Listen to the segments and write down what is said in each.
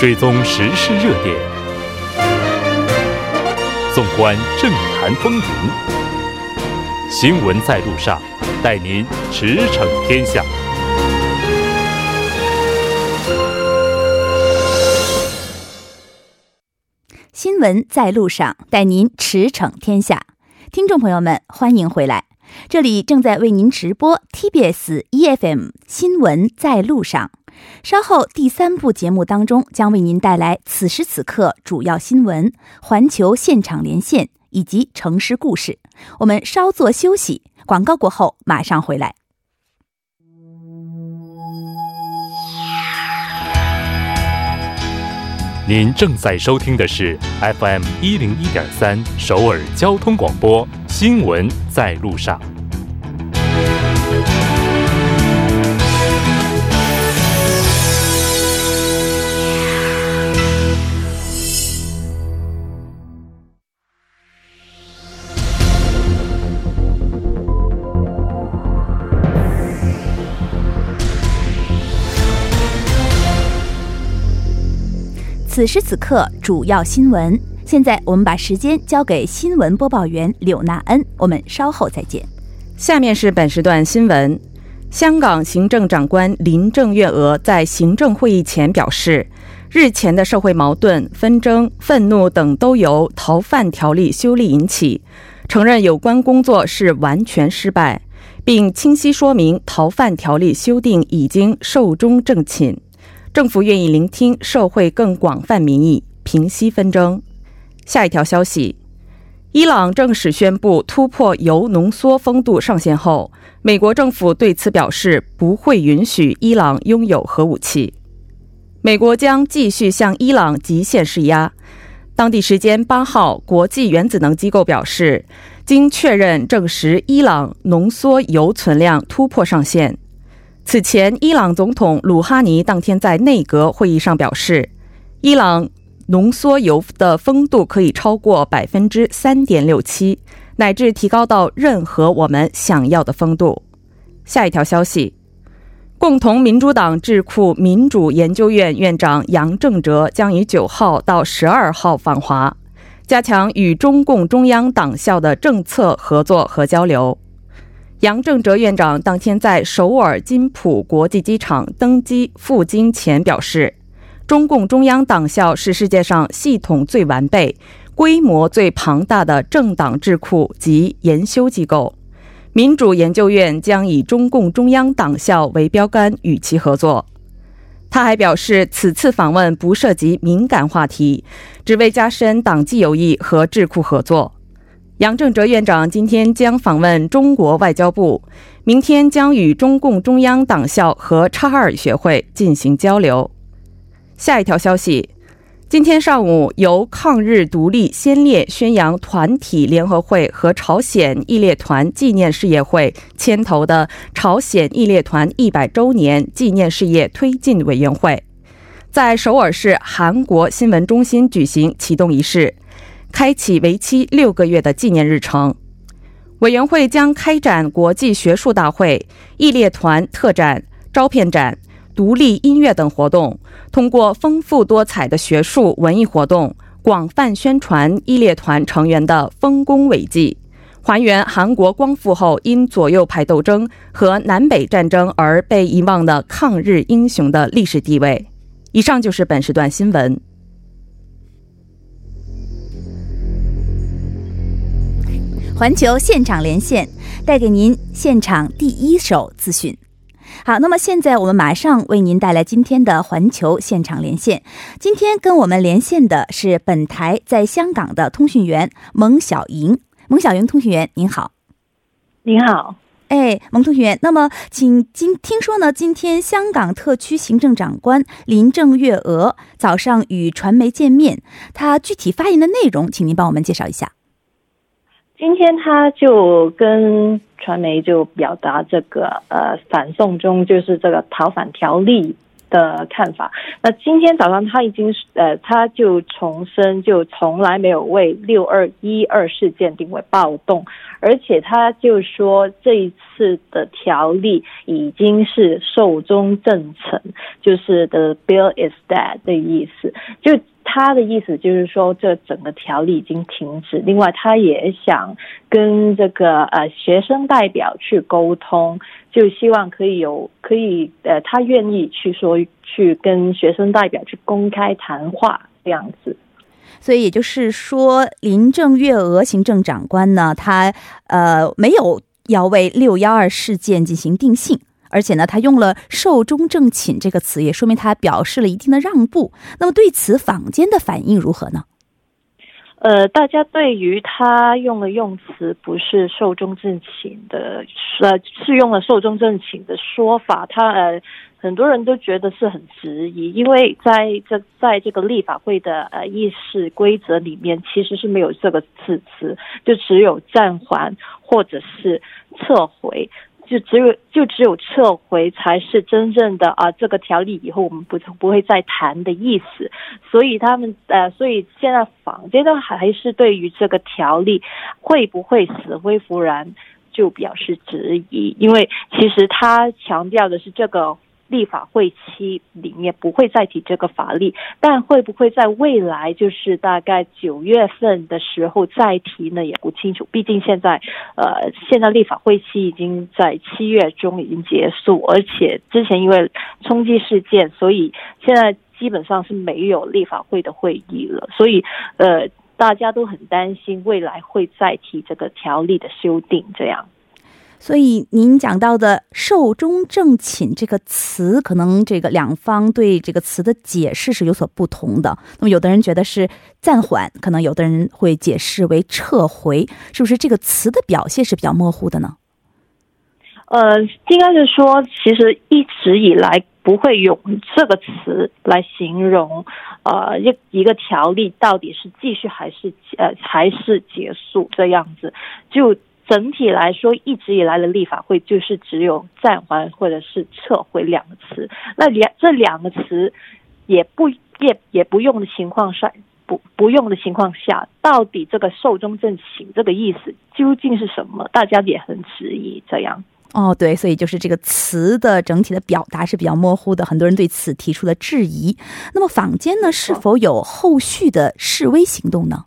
追踪时事热点，纵观政坛风云，新闻在路上，带您驰骋天下。新闻在路上，带您驰骋天下。听众朋友们，欢迎回来，这里正在为您直播 TBS EFM 新闻在路上。稍后第三部节目当中，将为您带来此时此刻主要新闻、环球现场连线以及城市故事。我们稍作休息，广告过后马上回来。您正在收听的是 FM 一零一点三首尔交通广播新闻在路上。此时此刻，主要新闻。现在我们把时间交给新闻播报员柳娜恩，我们稍后再见。下面是本时段新闻：香港行政长官林郑月娥在行政会议前表示，日前的社会矛盾、纷争、愤怒等都由逃犯条例修例引起，承认有关工作是完全失败，并清晰说明逃犯条例修订已经寿终正寝。政府愿意聆听社会更广泛民意，平息纷争。下一条消息：伊朗正式宣布突破铀浓缩风度上限后，美国政府对此表示不会允许伊朗拥有核武器。美国将继续向伊朗极限施压。当地时间八号，国际原子能机构表示，经确认证实，伊朗浓缩铀存量突破上限。此前，伊朗总统鲁哈尼当天在内阁会议上表示，伊朗浓缩铀的风度可以超过百分之三点六七，乃至提高到任何我们想要的风度。下一条消息，共同民主党智库民主研究院院长杨正哲将于九号到十二号访华，加强与中共中央党校的政策合作和交流。杨正哲院长当天在首尔金浦国际机场登机赴京前表示，中共中央党校是世界上系统最完备、规模最庞大的政党智库及研修机构。民主研究院将以中共中央党校为标杆与其合作。他还表示，此次访问不涉及敏感话题，只为加深党际友谊和智库合作。杨正哲院长今天将访问中国外交部，明天将与中共中央党校和察哈尔学会进行交流。下一条消息，今天上午，由抗日独立先烈宣扬团体联合会和朝鲜义烈团纪念事业会牵头的朝鲜义烈团一百周年纪念事业推进委员会，在首尔市韩国新闻中心举行启动仪式。开启为期六个月的纪念日程，委员会将开展国际学术大会、义烈团特展、招片展、独立音乐等活动，通过丰富多彩的学术文艺活动，广泛宣传义烈团成员的丰功伟绩，还原韩国光复后因左右派斗争和南北战争而被遗忘的抗日英雄的历史地位。以上就是本时段新闻。环球现场连线，带给您现场第一手资讯。好，那么现在我们马上为您带来今天的环球现场连线。今天跟我们连线的是本台在香港的通讯员蒙小莹。蒙小莹通讯员，您好。您好，哎，蒙通讯员。那么，请今听说呢，今天香港特区行政长官林郑月娥早上与传媒见面，她具体发言的内容，请您帮我们介绍一下。今天他就跟传媒就表达这个呃反送中就是这个逃犯条例的看法。那今天早上他已经呃他就重申就从来没有为六二一二事件定为暴动，而且他就说这一次的条例已经是寿终正寝。就是 the bill is dead 的意思。就他的意思就是说，这整个条例已经停止。另外，他也想跟这个呃学生代表去沟通，就希望可以有可以呃，他愿意去说去跟学生代表去公开谈话这样子。所以也就是说，林郑月娥行政长官呢，他呃没有要为六幺二事件进行定性，而且呢，他用了“寿终正寝”这个词，也说明他表示了一定的让步。那么对此，坊间的反应如何呢？呃，大家对于他用的用词不是“寿终正寝”的，呃，是用了“寿终正寝”的说法，他呃。很多人都觉得是很质疑，因为在这 在这个立法会的呃议事规则里面，其实是没有这个字词，就只有暂缓或者是撤回，就只有就只有撤回才是真正的啊这个条例以后我们不不会再谈的意思。所以他们呃，所以现在坊间都还是对于这个条例会不会死灰复燃就表示质疑，因为其实他强调的是这个。立法会期里面不会再提这个法律，但会不会在未来就是大概九月份的时候再提呢？也不清楚。毕竟现在，呃，现在立法会期已经在七月中已经结束，而且之前因为冲击事件，所以现在基本上是没有立法会的会议了。所以，呃，大家都很担心未来会再提这个条例的修订，这样。所以您讲到的“寿终正寝”这个词，可能这个两方对这个词的解释是有所不同的。那么，有的人觉得是暂缓，可能有的人会解释为撤回，是不是这个词的表现是比较模糊的呢？呃，应该是说，其实一直以来不会用这个词来形容，呃，一一个条例到底是继续还是呃还是结束这样子，就。整体来说，一直以来的立法会就是只有暂缓或者是撤回两个词。那两这两个词也不也也不用的情况下，不不用的情况下，到底这个寿终正寝这个意思究竟是什么？大家也很质疑。这样哦，对，所以就是这个词的整体的表达是比较模糊的，很多人对此提出了质疑。那么坊间呢，是否有后续的示威行动呢？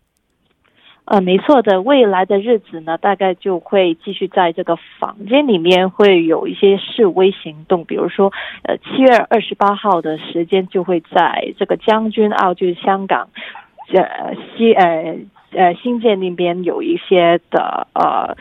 呃，没错的，未来的日子呢，大概就会继续在这个房间里面会有一些示威行动，比如说，呃，七月二十八号的时间就会在这个将军澳，就是香港，呃，西呃呃新界那边有一些的呃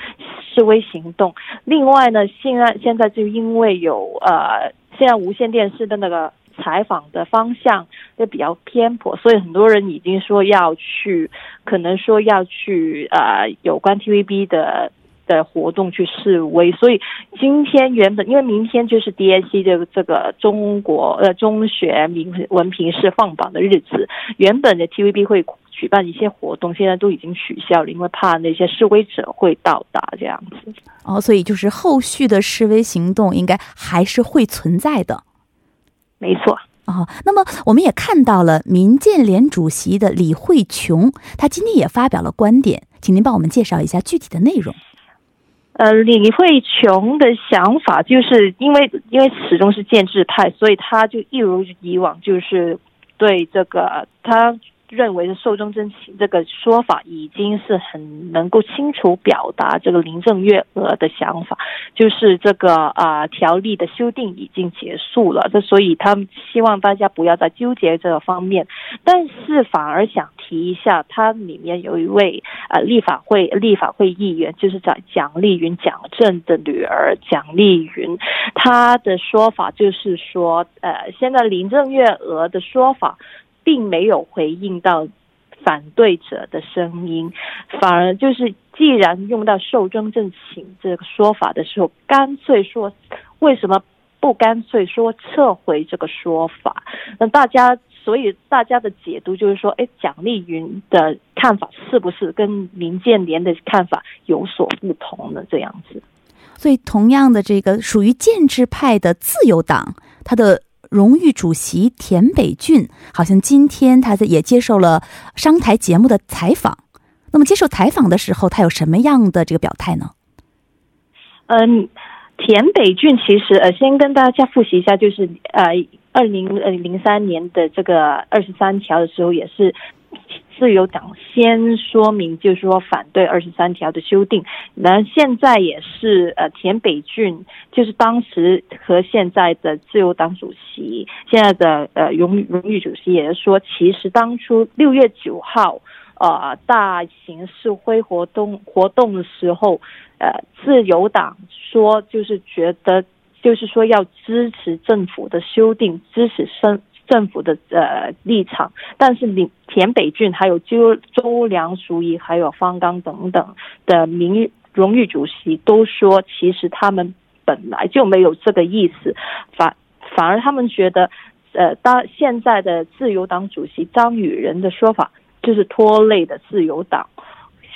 示威行动。另外呢，现在现在就因为有呃，现在无线电视的那个。采访的方向就比较偏颇，所以很多人已经说要去，可能说要去呃有关 TVB 的的活动去示威。所以今天原本因为明天就是 DSC 这个这个中国呃中学名文凭试放榜的日子，原本的 TVB 会举办一些活动，现在都已经取消了，因为怕那些示威者会到达这样子。哦，所以就是后续的示威行动应该还是会存在的。没错哦，那么我们也看到了民建联主席的李慧琼，她今天也发表了观点，请您帮我们介绍一下具体的内容。呃，李慧琼的想法就是因为因为始终是建制派，所以他就一如以往，就是对这个他。认为是寿终正寝这个说法已经是很能够清楚表达这个林郑月娥的想法，就是这个啊条例的修订已经结束了，这所以他们希望大家不要再纠结这个方面，但是反而想提一下，他里面有一位呃立法会立法会议员，就是在蒋丽云蒋正的女儿蒋丽云，她的说法就是说，呃，现在林郑月娥的说法。并没有回应到反对者的声音，反而就是既然用到“寿终正寝”这个说法的时候，干脆说为什么不干脆说撤回这个说法？那大家所以大家的解读就是说，哎，蒋丽云的看法是不是跟民建联的看法有所不同呢？这样子，所以同样的这个属于建制派的自由党，他的。荣誉主席田北俊好像今天他在也接受了商台节目的采访。那么接受采访的时候，他有什么样的这个表态呢？嗯，田北俊其实呃，先跟大家复习一下，就是呃，二零呃零三年的这个二十三条的时候，也是自由党先说明，就是说反对二十三条的修订。那现在也是呃田北俊，就是当时和现在的自由党主席，现在的呃荣荣誉主席也是说，其实当初六月九号呃大型示威活动活动的时候，呃自由党说就是觉得。就是说要支持政府的修订，支持政政府的呃立场，但是你田北俊还有周周梁淑仪还有方刚等等的名誉荣誉主席都说，其实他们本来就没有这个意思，反反而他们觉得，呃，当现在的自由党主席张宇仁的说法就是拖累的自由党，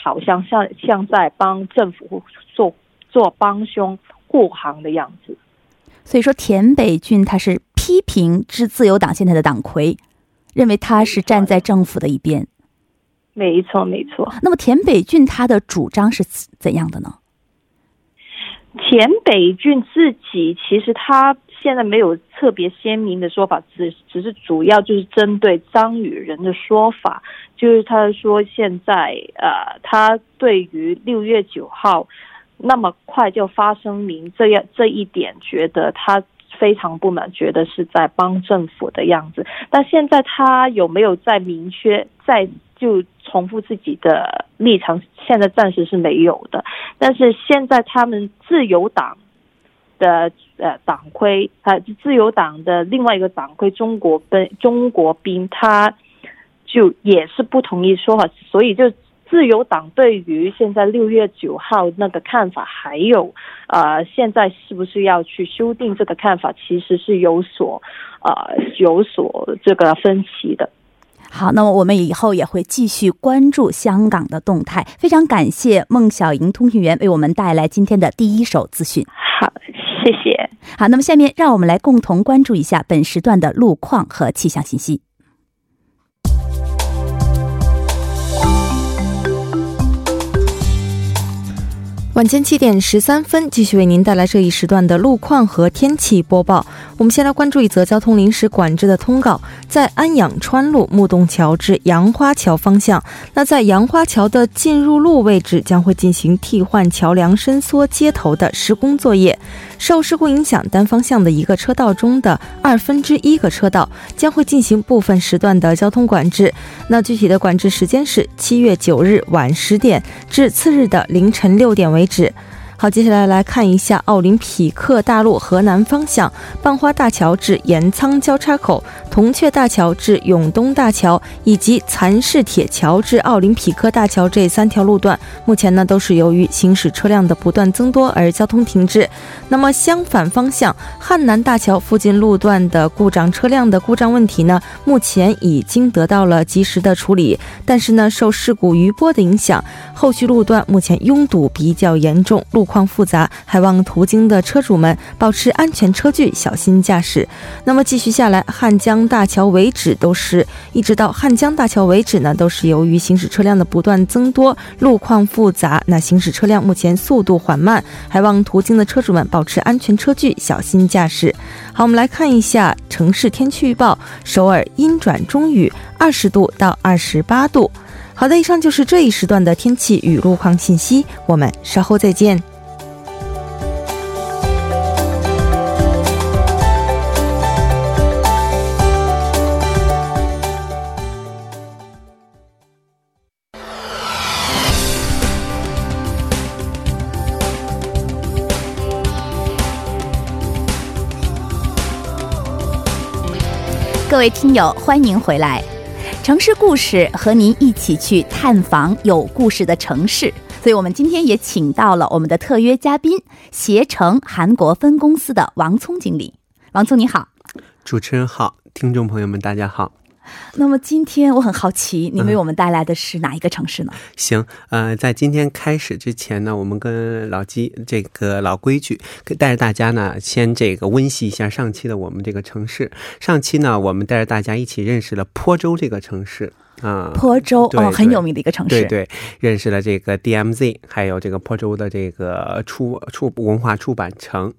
好像像像在帮政府做做帮凶护航的样子。所以说，田北俊他是批评之自由党现在的党魁，认为他是站在政府的一边。没错，没错。那么田北俊他的主张是怎样的呢？田北俊自己其实他现在没有特别鲜明的说法，只只是主要就是针对张宇仁的说法，就是他说现在呃，他对于六月九号。那么快就发声明这样这一点，觉得他非常不满，觉得是在帮政府的样子。但现在他有没有在明确再就重复自己的立场？现在暂时是没有的。但是现在他们自由党的呃党魁，呃自由党的另外一个党魁中国跟中国兵，他就也是不同意说法，所以就。自由党对于现在六月九号那个看法，还有呃，现在是不是要去修订这个看法，其实是有所呃有所这个分歧的。好，那么我们以后也会继续关注香港的动态。非常感谢孟小莹通讯员为我们带来今天的第一手资讯。好，谢谢。好，那么下面让我们来共同关注一下本时段的路况和气象信息。晚间七点十三分，继续为您带来这一时段的路况和天气播报。我们先来关注一则交通临时管制的通告，在安养川路木洞桥至杨花桥方向，那在杨花桥的进入路位置将会进行替换桥梁伸缩接头的施工作业。受事故影响，单方向的一个车道中的二分之一个车道将会进行部分时段的交通管制。那具体的管制时间是七月九日晚十点至次日的凌晨六点为。止。好，接下来来看一下奥林匹克大陆河南方向半花大桥至盐仓交叉口、铜雀大桥至永东大桥以及蚕市铁桥至奥林匹克大桥这三条路段，目前呢都是由于行驶车辆的不断增多而交通停滞。那么相反方向汉南大桥附近路段的故障车辆的故障问题呢，目前已经得到了及时的处理，但是呢受事故余波的影响，后续路段目前拥堵比较严重，路。况复杂，还望途经的车主们保持安全车距，小心驾驶。那么继续下来，汉江大桥为止都是一直到汉江大桥为止呢，都是由于行驶车辆的不断增多，路况复杂。那行驶车辆目前速度缓慢，还望途经的车主们保持安全车距，小心驾驶。好，我们来看一下城市天气预报：首尔阴转中雨，二十度到二十八度。好的，以上就是这一时段的天气与路况信息，我们稍后再见。各位听友，欢迎回来！城市故事和您一起去探访有故事的城市。所以我们今天也请到了我们的特约嘉宾携程韩国分公司的王聪经理。王聪你好，主持人好，听众朋友们大家好。那么今天我很好奇，您为我们带来的是哪一个城市呢？行，呃，在今天开始之前呢，我们跟老基这个老规矩，带着大家呢，先这个温习一下上期的我们这个城市。上期呢，我们带着大家一起认识了坡州这个城市。啊。坡州哦，很有名的一个城市。对对，认识了这个 DMZ，还有这个坡州的这个出出文化出版城。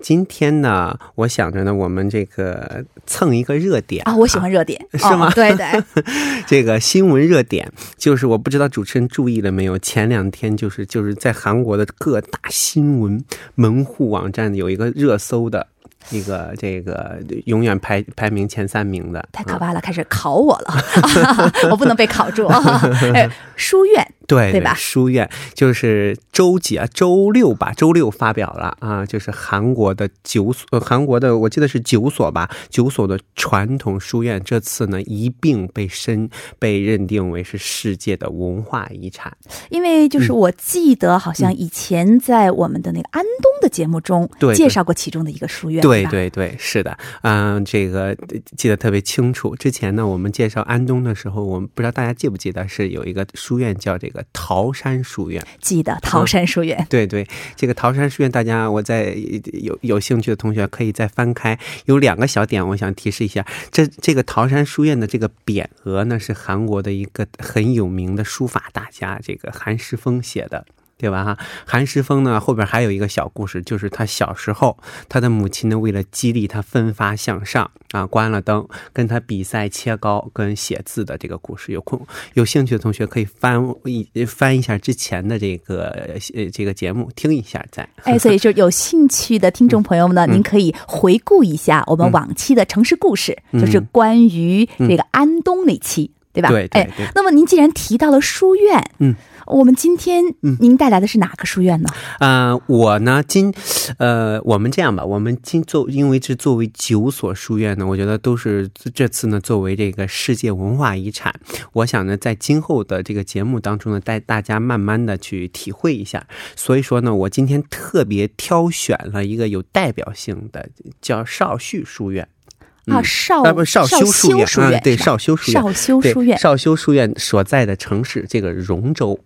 今天呢，我想着呢，我们这个蹭一个热点啊，我喜欢热点，是吗哦、对对，这个新闻热点，就是我不知道主持人注意了没有？前两天就是就是在韩国的各大新闻门户网站有一个热搜的。一个这个永远排排名前三名的，太可怕了，开始考我了，我不能被考住。哎书院对对吧书院就是周几啊？周六吧，周六发表了啊，就是韩国的九所，呃韩国的我记得是九所吧，九所的传统书院，这次呢一并被申被认定为是世界的文化遗产。因为就是我记得好像以前在我们的那个安东的节目中介绍过其中的一个书院，吧对对对，是的，嗯、这个呃记得特别清楚。之前呢，我们介绍安东的时候，我们不知道大家记不记得，是有一个书院叫这个桃山书院。记得桃山书院。对对，这个桃山书院，大家我在有有兴趣的同学可以再翻开，有两个小点，我想提示一下。这这个桃山书院的这个匾额呢，是韩国的一个很有名的书法大家，这个韩石峰写的。对吧？哈，韩石峰呢，后边还有一个小故事，就是他小时候，他的母亲呢，为了激励他奋发向上啊，关了灯，跟他比赛切糕跟写字的这个故事。有空有兴趣的同学可以翻一翻一下之前的这个呃这个节目，听一下再。哎，所以就有兴趣的听众朋友们呢，您可以回顾一下我们往期的城市故事，就是关于这个安东那期，对吧？对对对哎，那么您既然提到了书院，嗯。我们今天您带来的是哪个书院呢？呃，我呢今，呃，我们这样吧，我们今作因为是作为九所书院呢，我觉得都是这次呢作为这个世界文化遗产，我想呢在今后的这个节目当中呢，带大家慢慢的去体会一下。所以说呢，我今天特别挑选了一个有代表性的，叫少旭书院。啊，嗯少啊不少修书院嗯，对，少修书院，少修对书院少修书院所在的城市这个荣州。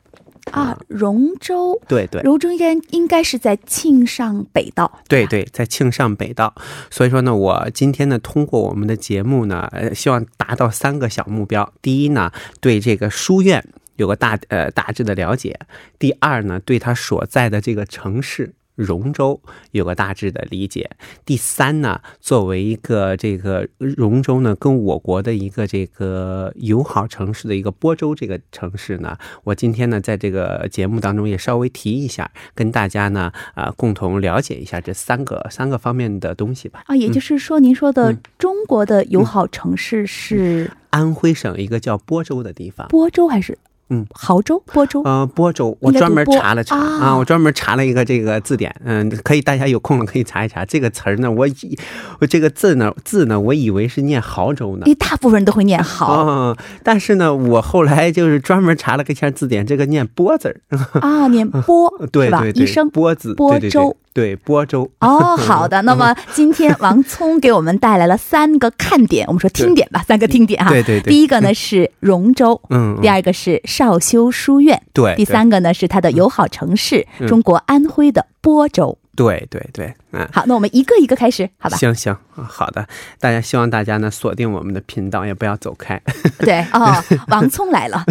啊，荣州。对对，荣州应该应该是在庆尚北道，对对，在庆尚北道。所以说呢，我今天呢，通过我们的节目呢，呃，希望达到三个小目标。第一呢，对这个书院有个大呃大致的了解；第二呢，对它所在的这个城市。荣州有个大致的理解。第三呢，作为一个这个荣州呢，跟我国的一个这个友好城市的一个播州这个城市呢，我今天呢在这个节目当中也稍微提一下，跟大家呢啊、呃共同了解一下这三个三个方面的东西吧。啊，也就是说，您说的嗯中国的友好城市是安徽省一个叫播州的地方。播州还是嗯。亳州？播州？呃，播州，我专门查了查啊。啊，我专门查了一个这个字典，嗯，可以大家有空了可以查一查。这个词儿呢。我以我这个字呢字呢，我以为是念亳州呢。大部分人都会念亳哦，但是呢，我后来就是专门查了个一下字典，这个念波字儿，啊，念播是吧？对对对，一声波字，对对对。播州对播州。哦，好的。那么今天王聪给我们带来了三个看点，我们说听点吧，三个听点哈。对对对第一个呢 是荣州，嗯，嗯第二个是少修书院，对，第三个呢是它的友好城市嗯中国安徽的播州。对，对对对，嗯。好，那我们一个一个开始，好吧？行行，啊好的，大家希望大家呢锁定我们的频道，也不要走开。对哦，王聪来了，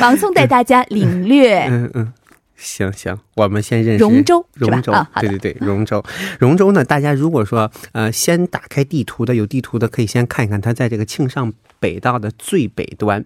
王聪带大家领略嗯嗯，行行，我们先认识荣州荣州，啊对对对，荣州，荣州呢，大家如果说呃，先打开地图的，有地图的可以先看一看，它在这个庆尚北道的最北端。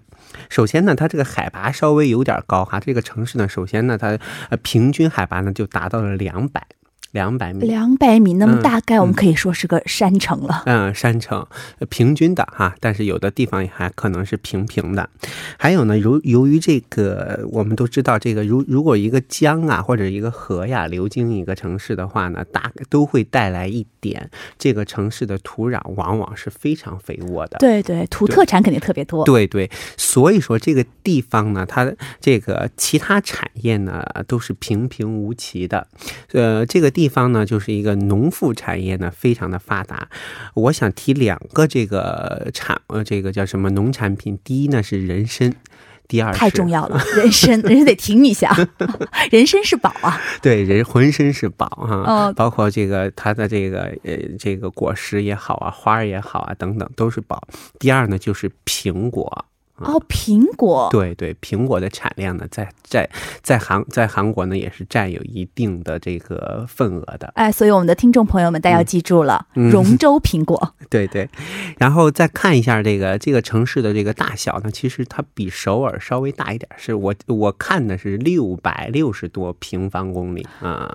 首先呢，它这个海拔稍微有点高哈，这个城市呢，首先呢，它呃平均海拔呢就达到了两百两百米。两百米，那么嗯大概我们可以说是个山城了。嗯，山城呃平均的哈，但是有的地方也还可能是平平的。还有呢，由由于这个，我们都知道，这个如如果一个江啊或者一个河呀流经一个城市的话呢，大概都会带来一点这个城市的土壤往往是非常肥沃的。对对，土特产肯定特别多。对对，所以说这个地方呢，它这个其他产业呢都是平平无奇的，呃，这个地方呢就是一个农副产业呢非常的发达。我想提两个这个产呃这个叫什么农产品，第一呢是人参。第二太重要了，人参，人参得停一下，人参是宝啊！对，人浑身是宝哈、哦包括这个它的这个呃这个果实也好啊，花儿也好啊等等都是宝。第二呢就是苹果哦，苹果，对对，苹果的产量呢，在在在韩在韩国呢也是占有一定的这个份额的。哎，所以我们的听众朋友们，大家要记住了，嗯荣州苹果。对对，然后再看一下这个这个城市的这个大小呢，其实它比首尔稍微大一点，是我我看的是六百六十多平方公里啊，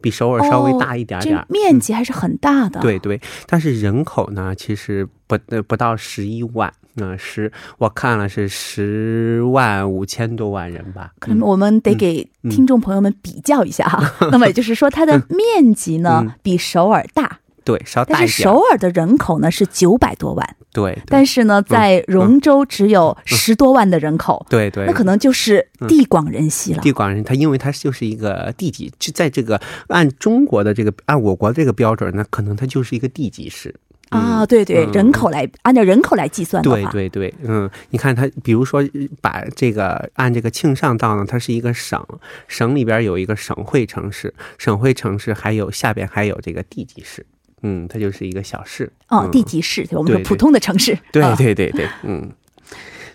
比首尔稍微大一点点。哦面积还是很大的。对对，但是人口呢，其实不呃不到十一万，那、十我看了是十万五千多万人吧。可能我们得给听众朋友们比较一下哈。那么也就是说，它的面积呢、嗯比首尔大，对，稍大但。是首尔的人口呢是九百多万，对，对但是呢，在荣州只有十多万的人口，对对，那可能就是地广人稀了。地广人，它因为它就是一个地级，就在这个按中国的这个按我国这个标准那，可能它就是一个地级市。啊，对对，嗯。人口来按照人口来计算的话，对对对，嗯，你看它，比如说把这个按这个庆尚道呢，它是一个省，省里边有一个省会城市，省会城市还有下边还有这个地级市，嗯，它就是一个小市。哦，嗯。地级市，我们说普通的城市，对啊。对对对，嗯。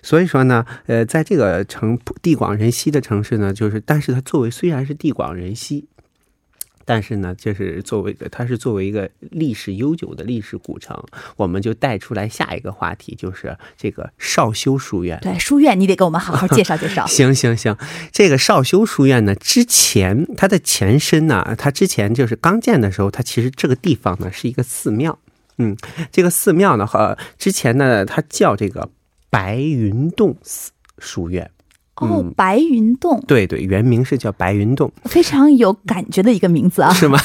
所以说呢，呃，在这个城地广人稀的城市呢，就是，但是它作为虽然是地广人稀，但是呢，就是作为它是作为一个历史悠久的历史古城，我们就带出来下一个话题，就是这个少修书院。对书院，你得给我们好好介绍介绍。行行行，这个少修书院呢，之前它的前身呢，它之前就是刚建的时候，它其实这个地方呢是一个寺庙。嗯，这个寺庙呢，和之前呢，它叫这个白云洞寺书院。哦嗯，白云洞，对对，原名是叫白云洞，非常有感觉的一个名字啊。是吗？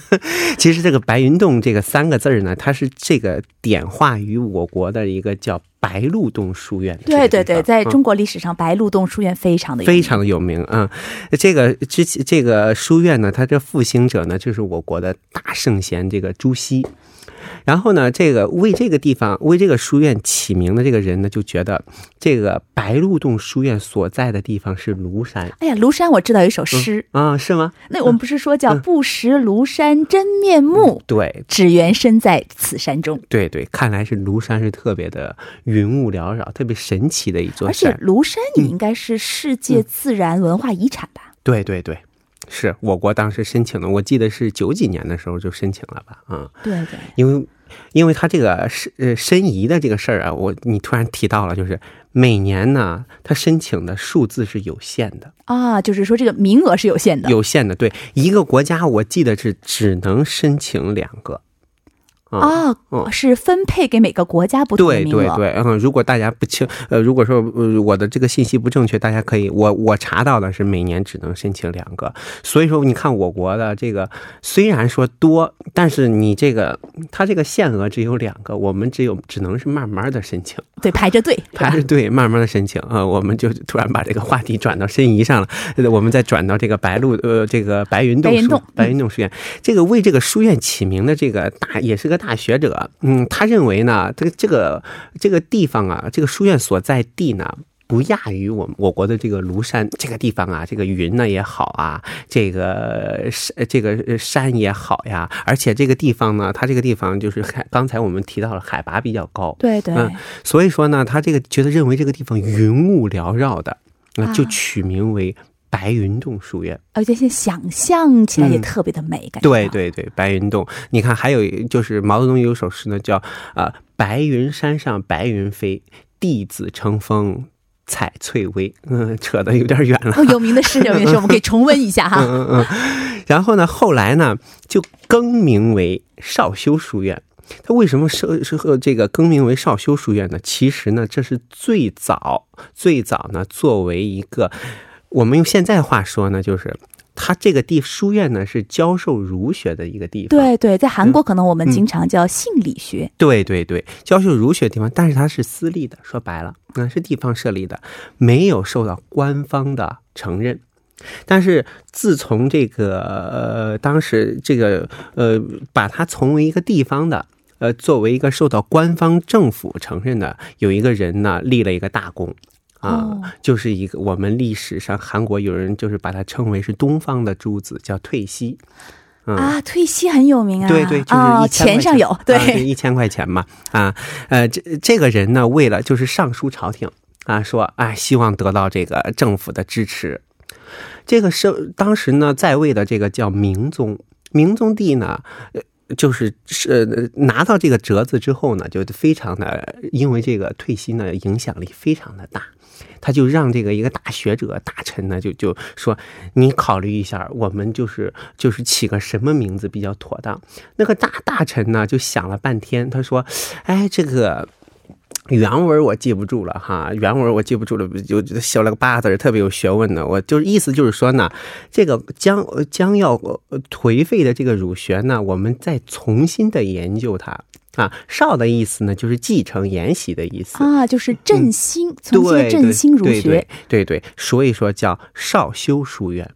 其实这个白云洞这个三个字儿呢，它是这个点化于我国的一个叫白鹿洞书院。对对对，在嗯中国历史上，白鹿洞书院非常的有名非常的有名啊、嗯。这个之前这个书院呢，它这复兴者呢，就是我国的大圣贤这个朱熹。然后呢，这个为这个地方为这个书院起名的这个人呢，就觉得这个白鹿洞书院所在的地方是庐山哎呀，庐山我知道有一首诗，啊，是吗？那我们不是说叫嗯“不识庐山真面目，对只缘身在此山中对对，看来是庐山是特别的云雾缭绕，特别神奇的一”。座而且。庐山也应该是世界自然文化遗产吧？对对对，是我国当时申请的，我记得是九几年的时候就申请了吧？啊、对对，因为因为他这个申呃申遗的这个事儿啊，我你突然提到了，就是每年呢，他申请的数字是有限的，啊，就是说这个名额是有限的。有限的。对，一个国家我记得是只能申请两个。啊，是分配给每个国家不同的对名额。对对，嗯，如果大家不清，呃，如果说呃我的这个信息不正确，大家可以，我我查到的是每年只能申请两个，所以说你看我国的这个虽然说多，但是你这个它这个限额只有两个，我们只有只能是慢慢的申请。对排着队，排着队慢慢的申请啊、我们就突然把这个话题转到申遗上了，呃我们再转到这个白鹿呃这个白云洞书白云洞嗯白云洞书院，这个为这个书院起名的这个大也是个大学者，嗯，他认为呢，这个这个这个地方啊，这个书院所在地呢。不亚于我们我国的这个庐山这个地方啊，这个云呢也好啊，这个山这个呃山也好呀，而且这个地方呢，它这个地方就是海，刚才我们提到了海拔比较高，对对，嗯所以说呢，他这个觉得认为这个地方云雾缭绕的，那、啊就取名为白云洞书院。而且现在想象起来也嗯特别的美，感觉对对对，白云洞。你看，还有就是毛泽东有首诗呢，叫啊、白云山上白云飞，弟子乘风采翠微。”嗯，扯的有点远了。哦，有名的诗，有名的诗，我们可以重温一下哈。嗯嗯嗯。然后呢，后来呢，就更名为少修书院。它为什么是是和这个更名为少修书院呢？其实呢，这是最早最早呢，作为一个我们用现在话说呢，就是它这个地书院呢是教授儒学的一个地方。对对，在韩国可能我们嗯经常叫性理学，对对对，教授儒学的地方，但是它是私立的，说白了，那是地方设立的，没有受到官方的承认。但是自从这个呃，当时这个呃，把它从为一个地方的。呃，作为一个受到官方政府承认的，有一个人呢立了一个大功，啊、哦就是一个我们历史上韩国有人就是把它称为是东方的珠子，叫退西。嗯、啊，退西很有名啊，对对，就是钱上有，啊对，对，一千块钱嘛，啊，呃，这这个人呢，为了就是上书朝廷。啊，说哎，希望得到这个政府的支持。这个是当时呢在位的这个叫明宗，明宗帝呢，呃，就是是拿到这个折子之后呢，就非常的，因为这个退西呢影响力非常的大，他就让这个一个大学者大臣呢就就说，你考虑一下，我们就是就是起个什么名字比较妥当？那个大大臣呢就想了半天，他说，哎，这个。原文我记不住了哈，原文我记不住了，就写了个八字，特别有学问的。我就是意思就是说呢，这个将将要颓废的这个儒学呢，我们再重新的研究它啊。少的意思呢，就是继承沿袭的意思啊，就是振兴，重新振兴儒学。对对，所以说叫少修书院。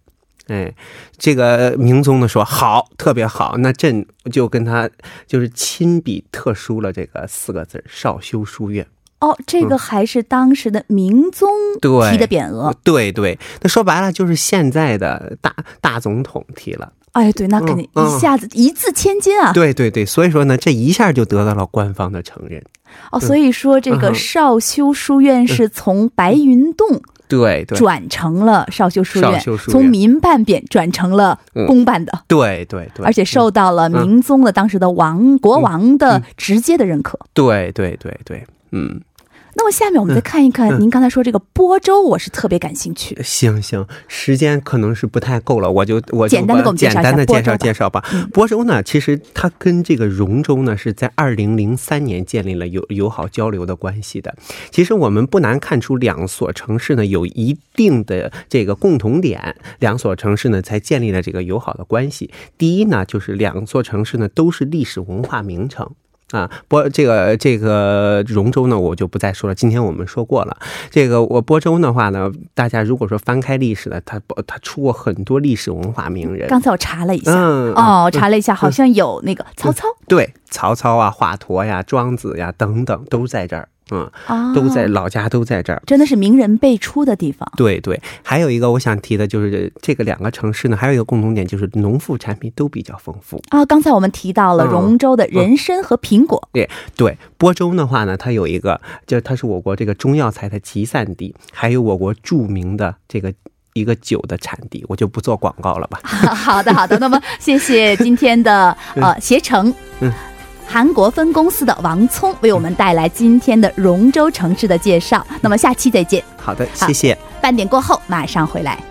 哎，这个明宗呢说好，特别好，那朕就跟他就是亲笔特书了这个四个字“少修书院”。哦，这个还是当时的明宗提的匾额。对对，那说白了就是现在的大大总统提了。哎，对，那肯定一下子一字千金啊。对对对，所以说呢，这一下就得到了官方的承认。哦，所以说这个少修书院是从白云洞。对，转成了少修书院，从民办变转成了公办的。对对对，而且受到了明宗的当时的王国王的直接的认可。对对对对，嗯。那么下面我们再看一看，您刚才说这个播州，我是特别感兴趣。行行，时间可能是不太够了，我就我简单的给我们简单的介绍介绍吧。播州呢，其实它跟这个荣州呢是在二零零三年建立了友友好交流的关系的。其实我们不难看出，两所城市呢有一定的这个共同点，两所城市呢才建立了这个友好的关系。第一呢，就是两座城市呢都是历史文化名城。啊，播这个这个荣州呢，我就不再说了。今天我们说过了。这个我播州的话呢，大家如果说翻开历史呢，它它出过很多历史文化名人。刚才我查了一下，哦，查了一下，好像有那个曹操。对，曹操啊，华佗呀，庄子呀，等等，都在这儿。嗯，都在老家，都在这儿，真的是名人辈出的地方。对对，还有一个我想提的就是这个两个城市呢，还有一个共同点就是农副产品都比较丰富啊。刚才我们提到了荣州的人参和苹果，对对。播州的话呢，它有一个，就是它是我国这个中药材的集散地，还有我国著名的这个一个酒的产地，我就不做广告了吧。好的好的，那么谢谢今天的呃携程。嗯。韩国分公司的王聪为我们带来今天的荣州城市的介绍。那么下期再见。好的，谢谢。半点过后马上回来。